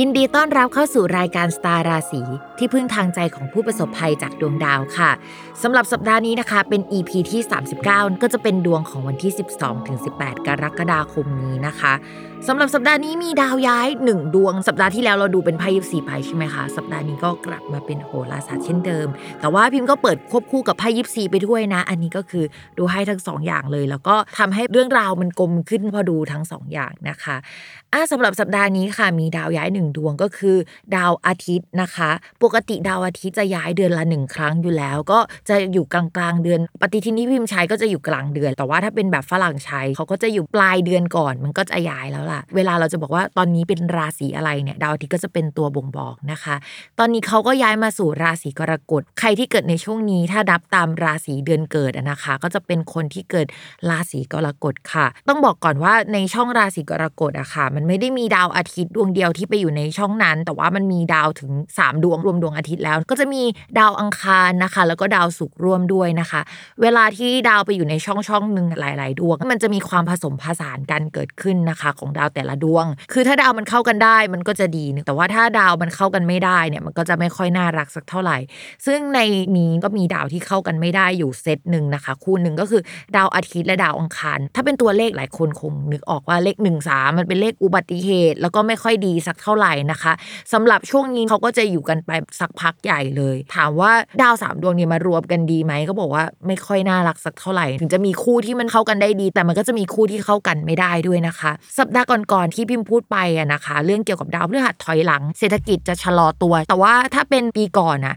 ยินดีต้อนรับเข้าสู่รายการสตาร์ราศีที่พึ่งทางใจของผู้ประสบภัยจากดวงดาวค่ะสำหรับสัปดาห์นี้นะคะ เป็น EP ที่ 39 ก็จะเป็นดวงของวันที่ 12-18 กรกฎาคมนี้นะคะสำหรับสัปดาห์นี้มีดาวย้ายหนึ่งดวง สัปดาห์ที่แล้วเราดูเป็นไพ่ยิปซีไพ่ใช่ไหมคะ สัปดาห์นี้ก็กลับมาเป็นโหราศาสตร์เช่นเดิม แต่ว่าพิมพ์ก็เปิดควบคู่กับไพ่ยิปซีไปด้วยนะ อันนี้ก็คือดูให้ทั้ง 2ออย่างเลย แล้วก็ทำให้เรื่องราวมันกลมขึ้นพอดูทั้ง 2ออย่างนะคะอะสำหรับสัปดาห์นี้ค่ะมีดาวย้ายหนึ่งดวงก็คือ ดาวอาทิตย์นะคะ ปกติดาวอาทิตย์จะย้ายเดือนละหนึ่งครั้งอยู่แล้ว ก็จะอยู่กลางกลางเดือน ปฏิทินที่พิมพ์ใช้ก็จะอยู่กลางเดือน แต่ว่าถ้าเป็นแบบฝรั่งใช้เขาก็จะอยู่ปลายเดือนก่อน มันก็จะย้ายแล้วล่ะ เวลาเราจะบอกว่าตอนนี้เป็นราศีอะไรเนี่ยดาวอาทิตย์ก็จะเป็นตัวบ่งบอกนะคะ ตอนนี้เขาก็ย้ายมาสู่ราศีกรกฎ ใครที่เกิดในช่วงนี้ถ้าดับตามราศีเดือนเกิดนะคะ ก็จะเป็นคนที่เกิดราศีกรกฎค่ะ ต้องบอกก่อนว่าในช่องราศีกรกฎอะค่ะ มันไม่ได้มีดาวอาทิตย์ดวงเดียวที่ไปอยู่ในช่องนั้น แต่ว่ามันมีดาวถึง 3 ดวงรวมดวงอาทิตย์แล้ว ก็จะมีดาวอังคารนะคะ แล้วก็ดาวศุกร์ร่วมด้วยนะคะ เวลาที่ดาวไปอยู่ในช่องช่องหนึ่งหลาย ๆ ดวง มันจะมีความผสมผสานกันเกิดขึ้นนะคะ ของดาวแต่ละดวง คือถ้าดาวมันเข้ากันได้มันก็จะดีแต่ว่าถ้าดาวมันเข้ากันไม่ได้เนี่ยมันก็จะไม่ค่อยน่ารักสักเท่าไหร่ ซึ่งในนี้ก็มีดาวที่เข้ากันไม่ได้อยู่เซตหนึ่งนะคะ คู่หนึ่งก็คือดาวอาทิตย์และดาวอังคาร ถ้าเป็นตัวเลขหลายคนคงนึกออกว่าเลข1 3มันเป็นเลขอุบัติเหตุ แล้วก็ไม่ค่อยดีสักเท่าไหร่นะคะสำหรับช่วงนี้เขาก็จะอยู่กันไปสักพักใหญ่เลย ถามว่าดาวสามดวงนี้มารวมกันดีไหมก็บอกว่าไม่ค่อยน่ารักสักเท่าไหร่ ถึงจะมีคู่ที่มันเข้ากันได้ดี แต่มันก็จะมีคู่ที่เข้ากันไม่ได้ด้วยนะคะ สัปดาห์ก่อนๆที่พิมพ์พูดไปอะนะคะ เรื่องเกี่ยวกับดาวพฤหัสถอยหลัง เศรษฐกิจจะชะลอตัว แต่ว่าถ้าเป็นปีก่อนอะ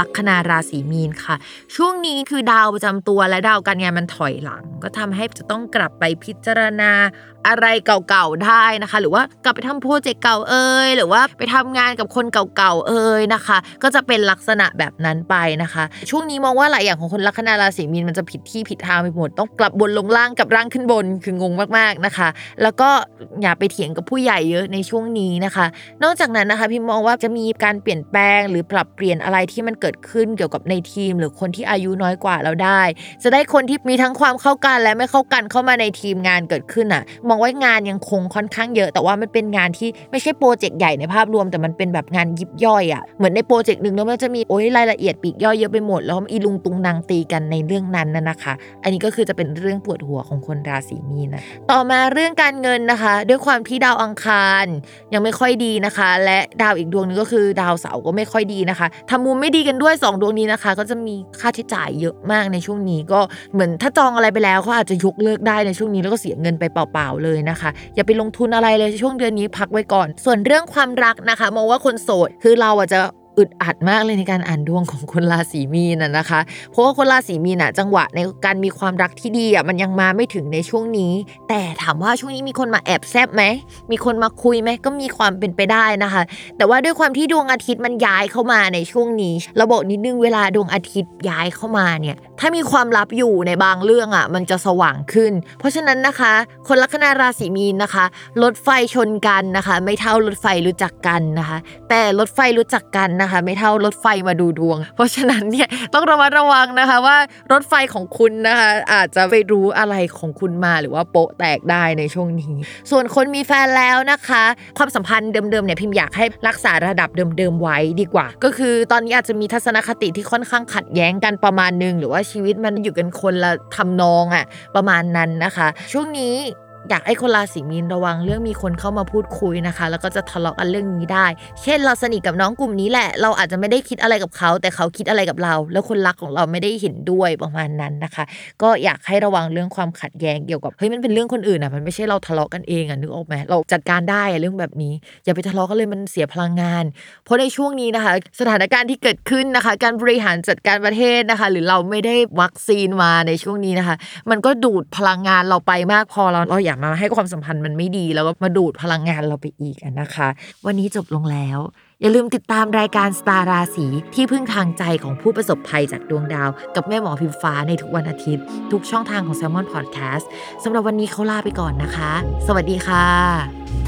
ลัคนาราศีมีนค่ะ ช่วงนี้คือดาวประจำตัวและดาวการงานมันถอยหลัง ก็ทำให้จะต้องกลับไปพิจารณาอะไรเก่าๆได้นะคะ หรือว่ากลับไปทำโปรเจกต์เก่าเอ่ยหรือว่าไปทำงานกับคนเก่าๆเอ่ยนะคะ ก็จะเป็นลักษณะแบบนั้นไปนะคะ ช่วงนี้มองว่าหลายอย่างของคนลัคนาราศีมีนมันจะผิดที่ผิดทางไปหมดต้องกลับบนลงล่างกับร่างขึ้นบนคืองงมากๆนะคะ แล้วก็อย่าไปเถียงกับผู้ใหญ่เยอะในช่วงนี้นะคะ นอกจากนั้นนะคะพี่มองว่าจะมีการเปลี่ยนแปลงหรือปรับเปลี่ยนอะไรที่มันเกิดขึ้นเกี่ยวกับในทีม หรือคนที่อายุน้อยกว่าเราได้ จะได้คนที่มีทั้งความเข้ากันและไม่เข้ากันเข้ามาในทีมงานเกิดขึ้นอะ มองว่างานยังคงค่อนข้างเยอะ แต่ว่ามันเป็นงานที่ไม่ใช่โปรเจกต์ใหญ่ในภาพรวมแต่มันเป็นแบบงานยิบย่อยอะเหมือนในโปรเจกต์หนึ่งแล้วมันจะมีโอ้ยรายละเอียดปีกย่อยเยอะไปหมดแล้วอีลุงตุงนางตีกันในเรื่องนั้นน่ะนะคะ อันนี้ก็คือจะเป็นเรื่องปวดหัวของคนราศีมีนนะต่อมาเรื่องการเงินนะคะ ด้วยความที่ดาวอังคารยังไม่ค่อยดีนะคะ และดาวอีกดวงนึงก็คือดาวเสาร์ก็ไม่ค่อยดีนะคะทำมุมไม่ดีกันด้วย 2 ดวงนี้นะคะ ก็จะมีค่าใช้จ่ายเยอะมากในช่วงนี้ ก็เหมือนถ้าจองอะไรไปแล้วก็อาจจะยกเลิกได้ในช่วงนี้แล้วก็เสียเงินไปเปล่าๆเลยนะคะ อย่าไปลงทุนอะไรเลยช่วงเดือนนี้พักไว้ก่อน ส่วนเรื่องความรักนะคะมองว่าคนโสดคือเราอาจจะ อึดอัดมากเลยในการอ่านดวงของคนราศีมีนนะนะคะ เพราะว่าคนราศีมีนอะจังหวะในการมีความรักที่ดีอะมันยังมาไม่ถึงในช่วงนี้ แต่ถามว่าช่วงนี้มีคนมาแอบแซบไหมมีคนมาคุยไหมก็มีความเป็นไปได้นะคะ แต่ว่าด้วยความที่ดวงอาทิตย์มันย้ายเข้ามาในช่วงนี้ราบอกนิดนึงเวลาดวงอาทิตย์ย้ายเข้ามาเนี่ยถ้ามีความลับอยู่ในบางเรื่องอะมันจะสว่างขึ้น เพราะฉะนั้นนะคะ คนลัคนาราศีมีนนะคะรถไฟชนกันนะคะ ไม่เท่ารถไฟรู้จักกันนะคะ แต่รถไฟรู้จักกันนะคะไม่เท่ารถไฟมาดูดวง เพราะฉะนั้นเนี่ยต้องระมัดระวังนะคะว่ารถไฟของคุณนะคะอาจจะไปรู้อะไรของคุณมาหรือว่าโป๊ะแตกได้ในช่วงนี้ ส่วนคนมีแฟนแล้วนะคะ ความสัมพันธ์เดิมๆเนี่ยพิมพ์อยากให้รักษาระดับเดิมๆไว้ดีกว่า ก็คือตอนนี้อาจจะมีทัศนคติที่ค่อนข้างขัดแย้งกันประมาณนึง หรือว่าชีวิตมันอยู่กันคนละทำนองอะประมาณนั้นนะคะ ช่วงนี้ อยากให้คนราศีมีนระวังเรื่องมีคนเข้ามาพูดคุยนะคะ แล้วก็จะทะเลาะกันเรื่องนี้ได้ เช่นเราสนิทกับน้องกลุ่มนี้แหละ เราอาจจะไม่ได้คิดอะไรกับเขา แต่เขาคิดอะไรกับเรา แล้วคนรักของเราไม่ได้เห็นด้วยประมาณนั้นนะคะ ก็อยากให้ระวังเรื่องความขัดแย้งเกี่ยวกับเฮ้ยมันเป็นเรื่องคนอื่นอะมันไม่ใช่เราทะเลาะกันเองอะนึกออกไหมเราจัดการได้อะเรื่องแบบนี้ อย่าไปทะเลาะกันเลยมันเสียพลังงาน เพราะในช่วงนี้นะคะ สถานการณ์ที่เกิดขึ้นนะคะ การบริหารจัดการประเทศนะคะ หรือเราไม่ได้วัคซีนมาในช่วงนี้นะคะ มันก็ดูดพลังงานเราไปมากพอเราเราอย่ามาให้ความสัมพันธ์มันไม่ดี แล้วก็มาดูดพลังงานเราไปอีกนะคะ วันนี้จบลงแล้ว อย่าลืมติดตามรายการสตาร์ราศีที่พึ่งทางใจของผู้ประสบภัยจากดวงดาว กับแม่หมอพิมฟ้าในทุกวันอาทิตย์ ทุกช่องทางของ s ซ l m o n Podcast สำหรับวันนี้เขาลาไปก่อนนะคะ สวัสดีค่ะ